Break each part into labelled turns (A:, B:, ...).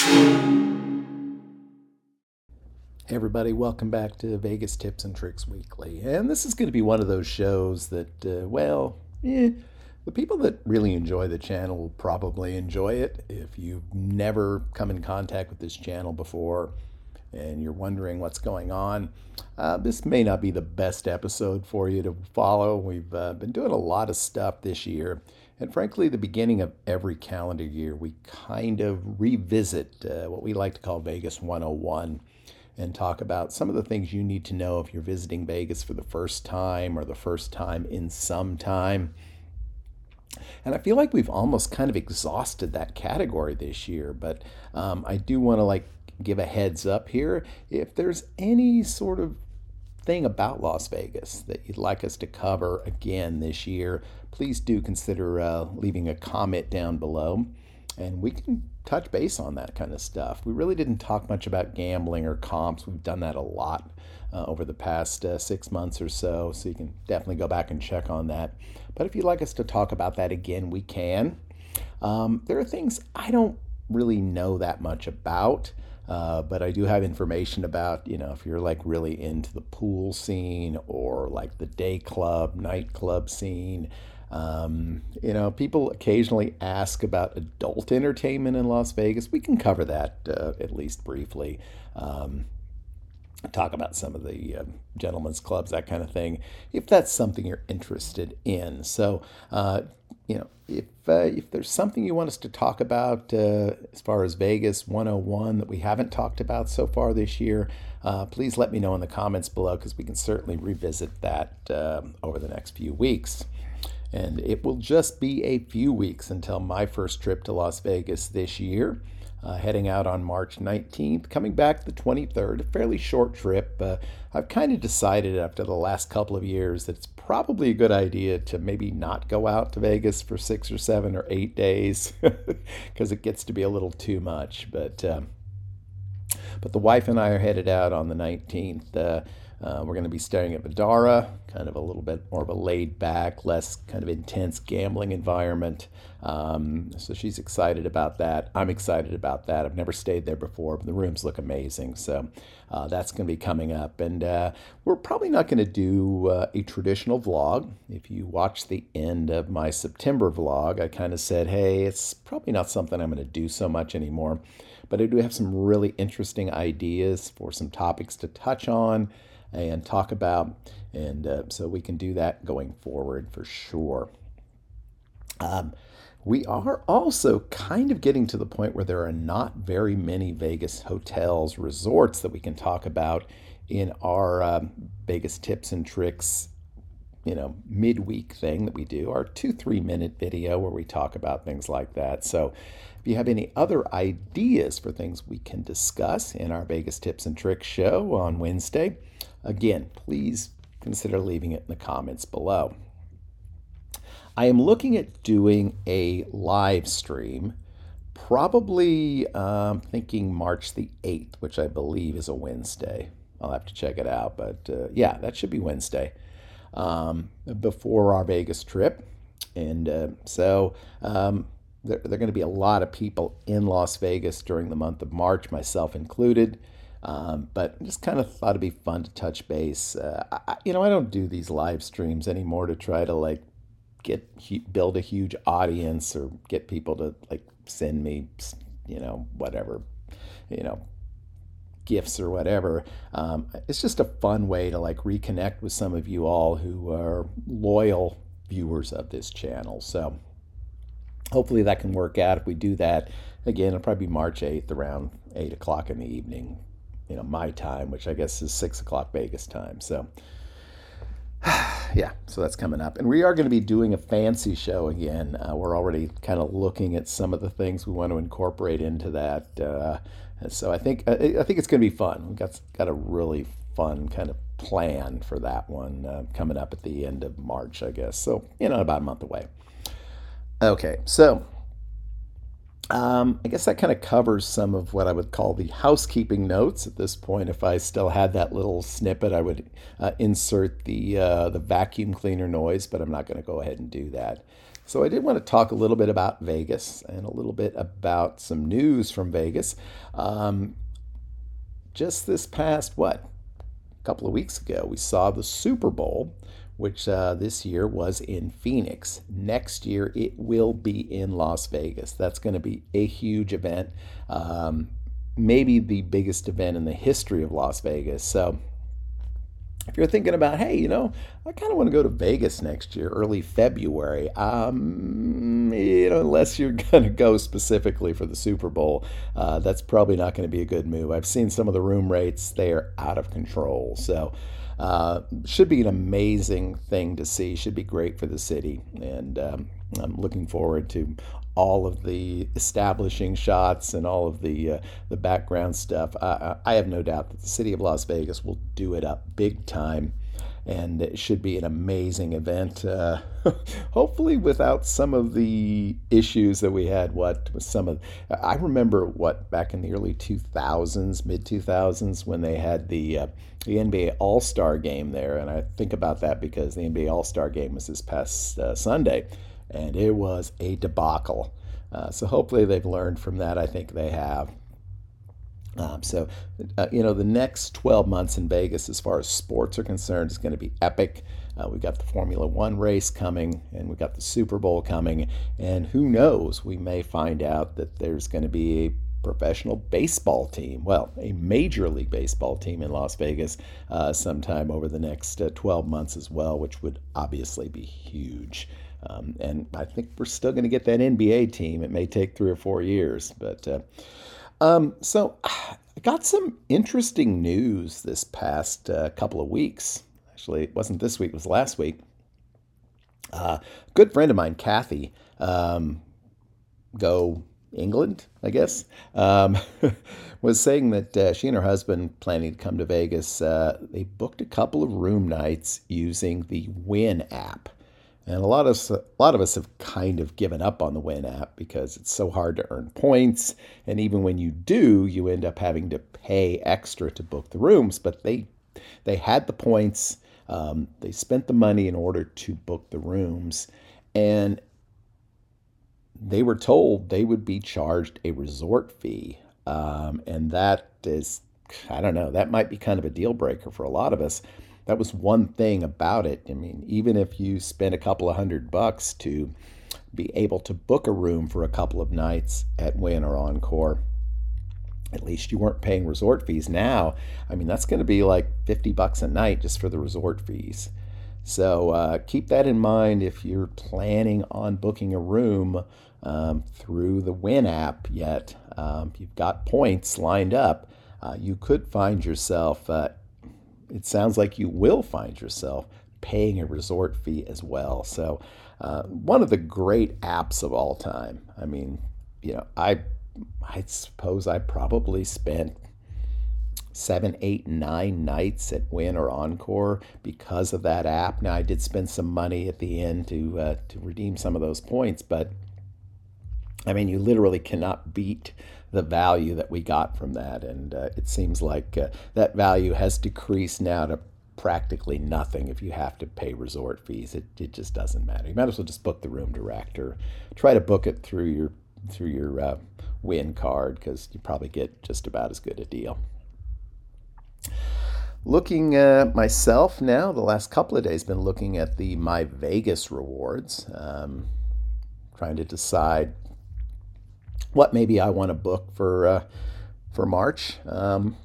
A: Hey everybody, welcome back to Vegas Tips and Tricks Weekly. And this is going to be one of those shows that, uh, well, eh, the people that really enjoy the channel will probably enjoy it. If you've never come in contact with this channel before and you're wondering what's going on, uh, this may not be the best episode for you to follow. We've uh, been doing a lot of stuff this year. And frankly, the beginning of every calendar year, we kind of revisit uh, what we like to call Vegas 101 and talk about some of the things you need to know if you're visiting Vegas for the first time or the first time in some time. And I feel like we've almost kind of exhausted that category this year, but um, I do want to like give a heads up here. If there's any sort of thing about Las Vegas that you'd like us to cover again this year, please do consider uh, leaving a comment down below and we can touch base on that kind of stuff. We really didn't talk much about gambling or comps. We've done that a lot uh, over the past uh, six months or so, so you can definitely go back and check on that. But if you'd like us to talk about that again, we can. Um, there are things I don't really know that much about. Uh, but I do have information about, you know, if you're like really into the pool scene or like the day club, nightclub scene, um, you know, people occasionally ask about adult entertainment in Las Vegas. We can cover that uh, at least briefly. Um, talk about some of the uh, gentlemen's clubs, that kind of thing, if that's something you're interested in. So, uh, you know, if uh, if there's something you want us to talk about uh, as far as Vegas 101 that we haven't talked about so far this year, uh, please let me know in the comments below because we can certainly revisit that um, over the next few weeks. And it will just be a few weeks until my first trip to Las Vegas this year. Uh, heading out on March 19th, coming back the 23rd, a fairly short trip. Uh, I've kind of decided after the last couple of years that it's probably a good idea to maybe not go out to Vegas for six or seven or eight days because it gets to be a little too much. But um, but the wife and I are headed out on the 19th. Uh, uh, we're going to be staying at Vdara, kind of a little bit more of a laid back, less kind of intense gambling environment. Um, so she's excited about that. I'm excited about that. I've never stayed there before, but the rooms look amazing. So uh, that's going to be coming up. And uh, we're probably not going to do uh, a traditional vlog. If you watch the end of my September vlog, I kind of said, hey, it's probably not something I'm going to do so much anymore. But I do have some really interesting ideas for some topics to touch on and talk about. And uh, so we can do that going forward for sure. Um, we are also kind of getting to the point where there are not very many Vegas hotels, resorts that we can talk about in our um, Vegas tips and tricks, you know, midweek thing that we do, our two, three minute video where we talk about things like that. So if you have any other ideas for things we can discuss in our Vegas tips and tricks show on Wednesday, Again, please consider leaving it in the comments below. I am looking at doing a live stream, probably um, thinking March the 8th, which I believe is a Wednesday. I'll have to check it out, but uh, yeah, that should be Wednesday um, before our Vegas trip. And uh, so um, there, there are going to be a lot of people in Las Vegas during the month of March, myself included. Um, but just kind of thought it'd be fun to touch base. Uh, I, you know, I don't do these live streams anymore to try to like get build a huge audience or get people to like send me, you know, whatever, you know, gifts or whatever. Um, it's just a fun way to like reconnect with some of you all who are loyal viewers of this channel. So hopefully that can work out. If we do that, again, it'll probably be March 8th around 8 o'clock in the evening, you know, my time, which I guess is six o'clock Vegas time. So, yeah, so that's coming up. And we are going to be doing a fancy show again. Uh, we're already kind of looking at some of the things we want to incorporate into that. Uh, so I think I, think it's going to be fun. We've got got a really fun kind of plan for that one uh, coming up at the end of March, I guess. So you know, about a month away. Okay, so um, I guess that kind of covers some of what I would call the housekeeping notes at this point. If I still had that little snippet, I would uh, insert the uh, the vacuum cleaner noise, but I'm not going to go ahead and do that. So I did want to talk a little bit about Vegas and a little bit about some news from Vegas. Um, just this past, what, a couple of weeks ago, we saw the Super Bowl, which uh, this year was in Phoenix. Next year, it will be in Las Vegas. That's going to be a huge event, um, maybe the biggest event in the history of Las Vegas. So if you're thinking about, hey, you know, I kind of want to go to Vegas next year, early February, um, you know, unless you're going to go specifically for the Super Bowl, uh, that's probably not going to be a good move. I've seen some of the room rates, they are out of control. So, uh, should be an amazing thing to see. Should be great for the city, and um, I'm looking forward to all of the establishing shots and all of the uh, the background stuff. I, I have no doubt that the city of Las Vegas will do it up big time, and it should be an amazing event. Uh, hopefully, without some of the issues that we had. What some of I remember what back in the early 2000s, mid 2000s, when they had the uh, the NBA All Star game there, and I think about that because the NBA All Star game was this past uh, Sunday and it was a debacle. Uh, so hopefully they've learned from that. I think they have. Um, so, uh, you know, the next 12 months in Vegas, as far as sports are concerned, is going to be epic. Uh, we've got the Formula One race coming, and we've got the Super Bowl coming, and who knows, we may find out that there's going to be a professional baseball team, well, a Major League Baseball team in Las Vegas uh, sometime over the next uh, 12 months as well, which would obviously be huge. Um, and I think we're still going to get that NBA team. It may take three or four years, but uh, um, so I got some interesting news this past uh, couple of weeks. Actually, it wasn't this week; it was last week. Uh, a good friend of mine, Kathy, um, go England, I guess, um, was saying that uh, she and her husband planning to come to Vegas. Uh, they booked a couple of room nights using the Wynn app. And a lot of us, a lot of us have kind of given up on the Wynn app because it's so hard to earn points, and even when you do, you end up having to pay extra to book the rooms. But they they had the points, um, they spent the money in order to book the rooms, and they were told they would be charged a resort fee, um, and that is, I don't know, that might be kind of a deal breaker for a lot of us that was one thing about it. I mean, even if you spent a couple of hundred bucks to be able to book a room for a couple of nights at Wynn or Encore, at least you weren't paying resort fees. Now, I mean, that's going to be like 50 bucks a night just for the resort fees. So uh, keep that in mind if you're planning on booking a room um, through the Wynn app yet. Um, you've got points lined up. Uh, you could find yourself uh, it sounds like you will find yourself paying a resort fee as well. So, uh, one of the great apps of all time. I mean, you know, I I suppose I probably spent seven, eight, nine nights at Wynn or Encore because of that app. Now I did spend some money at the end to uh, to redeem some of those points, but I mean, you literally cannot beat the value that we got from that. And uh, it seems like uh, that value has decreased now to practically nothing if you have to pay resort fees. It, it just doesn't matter. You might as well just book the room direct or try to book it through your through your uh, Wynn card because you probably get just about as good a deal. Looking at myself now, the last couple of days, been looking at the My Vegas rewards, um, trying to decide what maybe I want to book for uh, for March. Um,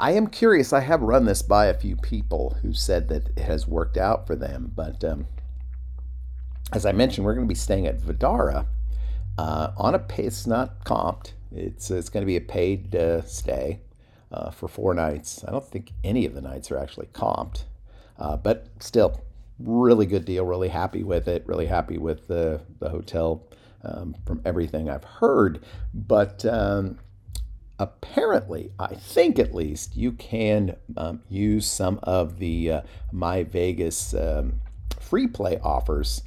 A: I am curious. I have run this by a few people who said that it has worked out for them. But um, as I mentioned, we're going to be staying at Vdara uh, on a pay. It's not comped. It's it's going to be a paid uh, stay uh, for four nights. I don't think any of the nights are actually comped, uh, but still, really good deal. Really happy with it. Really happy with the the hotel um, from everything I've heard. But um, apparently, I think at least, you can um, use some of the uh, My Vegas um, free play offers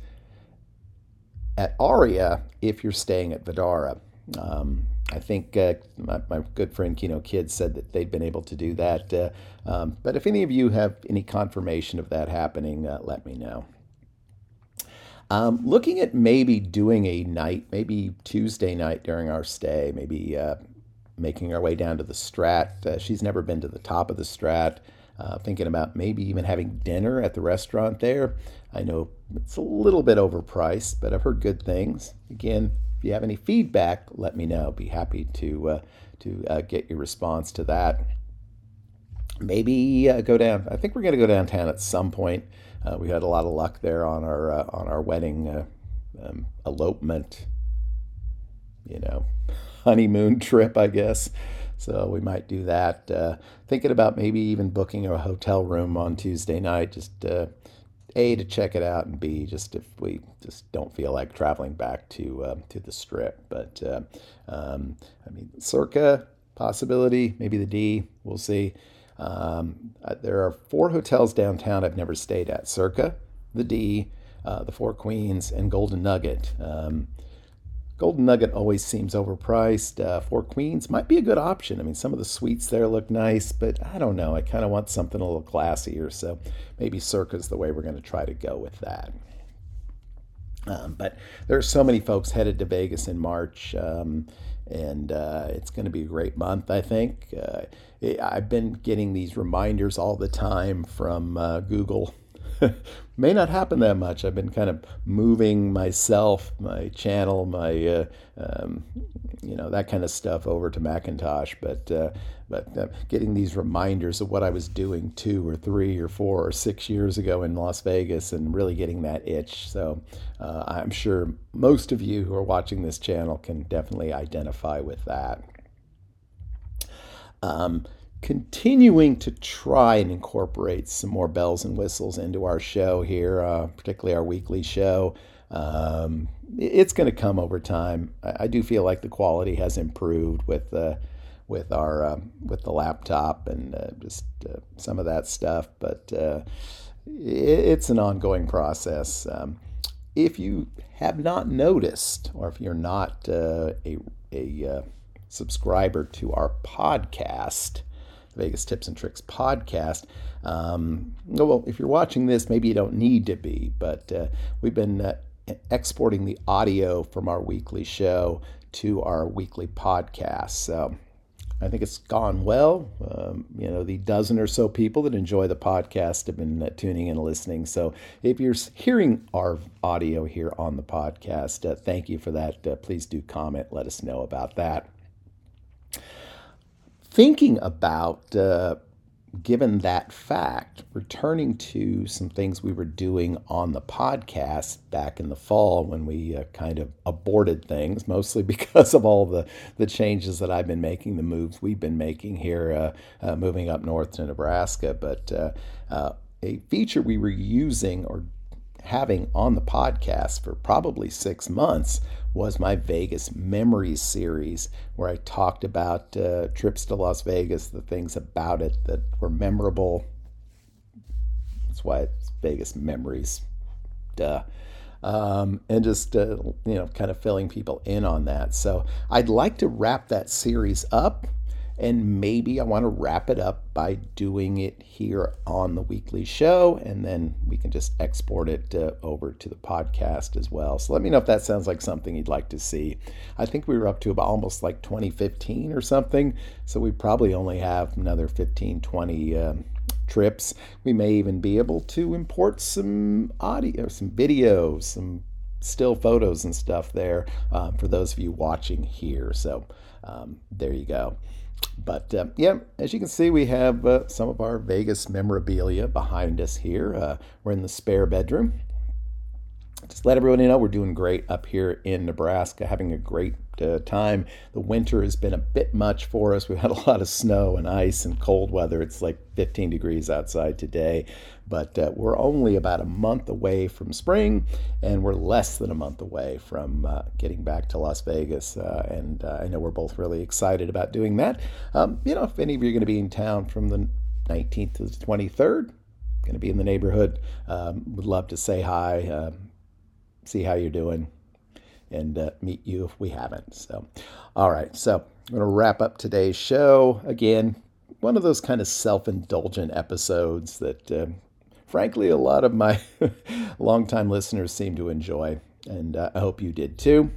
A: at Aria if you're staying at Vdara. Um, I think uh, my, my, good friend Kino Kid said that they'd been able to do that. Uh, um, but if any of you have any confirmation of that happening, uh, let me know. Um, looking at maybe doing a night, maybe Tuesday night during our stay, maybe uh, making our way down to the Strat. Uh, she's never been to the top of the Strat. Uh, thinking about maybe even having dinner at the restaurant there. I know it's a little bit overpriced, but I've heard good things. Again, if you have any feedback, let me know. Be happy to uh, to uh, get your response to that. Maybe uh, go down. I think we're going to go downtown at some point. Uh, we had a lot of luck there on our uh, on our wedding um, elopement. You know, honeymoon trip, I guess. So we might do that. Uh, thinking about maybe even booking a hotel room on Tuesday night, just uh, a to check it out, and b just if we just don't feel like traveling back to uh, to the strip. But uh, um, I mean, Circa possibility, maybe the D. We'll see. Um, uh, there are four hotels downtown I've never stayed at: Circa, the D, uh, the Four Queens, and Golden Nugget. Um, Golden Nugget always seems overpriced. Uh, Four Queens might be a good option. I mean, some of the suites there look nice, but I don't know. I kind of want something a little classier, so maybe Circa's the way we're going to try to go with that. Um, but there are so many folks headed to Vegas in March, um, and uh, it's going to be a great month, I think. Uh, I've been getting these reminders all the time from uh, Google may not happen that much. I've been kind of moving myself, my channel, my uh, um, you know that kind of stuff over to Macintosh, but uh, but uh, getting these reminders of what I was doing two or three or four or six years ago in Las Vegas, and really getting that itch. So uh, I'm sure most of you who are watching this channel can definitely identify with that. Um, continuing to try and incorporate some more bells and whistles into our show here, uh, particularly our weekly show. Um, it's going to come over time. I, I, do feel like the quality has improved with uh, with our um, with the laptop and uh, just uh, some of that stuff, but uh, it, it's an ongoing process. Um, if you have not noticed, or if you're not uh, a a subscriber to our podcast, Vegas Tips and Tricks podcast. Um, well, if you're watching this, maybe you don't need to be, but uh, we've been uh, exporting the audio from our weekly show to our weekly podcast. So I think it's gone well. Um, you know, the dozen or so people that enjoy the podcast have been uh, tuning in and listening. So if you're hearing our audio here on the podcast, uh, thank you for that. Uh, please do comment, let us know about that thinking about, uh, given that fact, returning to some things we were doing on the podcast back in the fall when we uh, kind of aborted things, mostly because of all the, the changes that I've been making, the moves we've been making here, uh, uh moving up north to Nebraska. But uh, uh, a feature we were using or having on the podcast for probably six months was my Vegas Memories series, where I talked about uh, trips to Las Vegas, the things about it that were memorable. That's why it's Vegas Memories. Duh. Um, and just uh, you know, kind of filling people in on that. So I'd like to wrap that series up and maybe I want to wrap it up by doing it here on the weekly show, and then we can just export it uh, over to the podcast as well. So let me know if that sounds like something you'd like to see. I think we were up to about almost like 2015 or something, so we probably only have another 15, 20. Um, trips. We may even be able to import some audio, some videos, some still photos and stuff there um, for those of you watching here. So um, there you go. But uh, yeah, as you can see, we have uh, some of our Vegas memorabilia behind us here. Uh, we're in the spare bedroom. Just let everybody know we're doing great up here in Nebraska, having a great uh, time. The winter has been a bit much for us. We've had a lot of snow and ice and cold weather. It's like 15 degrees outside today, but uh, we're only about a month away from spring, and we're less than a month away from uh, getting back to Las Vegas. Uh, and uh, I know we're both really excited about doing that. Um, you know, if any of you are going to be in town from the 19th to the 23rd, going to be in the neighborhood, um, would love to say hi, um, see how you're doing and uh, meet you if we haven't. So, all right. So, I'm going to wrap up today's show. Again, one of those kind of self indulgent episodes that uh, frankly, a lot of my longtime listeners seem to enjoy. And uh, I hope you did too.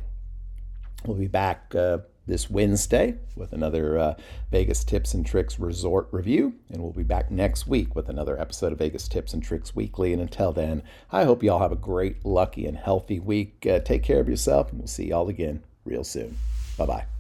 A: We'll be back uh, this Wednesday with another uh, Vegas Tips and Tricks Resort review. And we'll be back next week with another episode of Vegas Tips and Tricks Weekly. And until then, I hope you all have a great, lucky, and healthy week. Uh, take care of yourself, and we'll see y'all again real soon. Bye bye.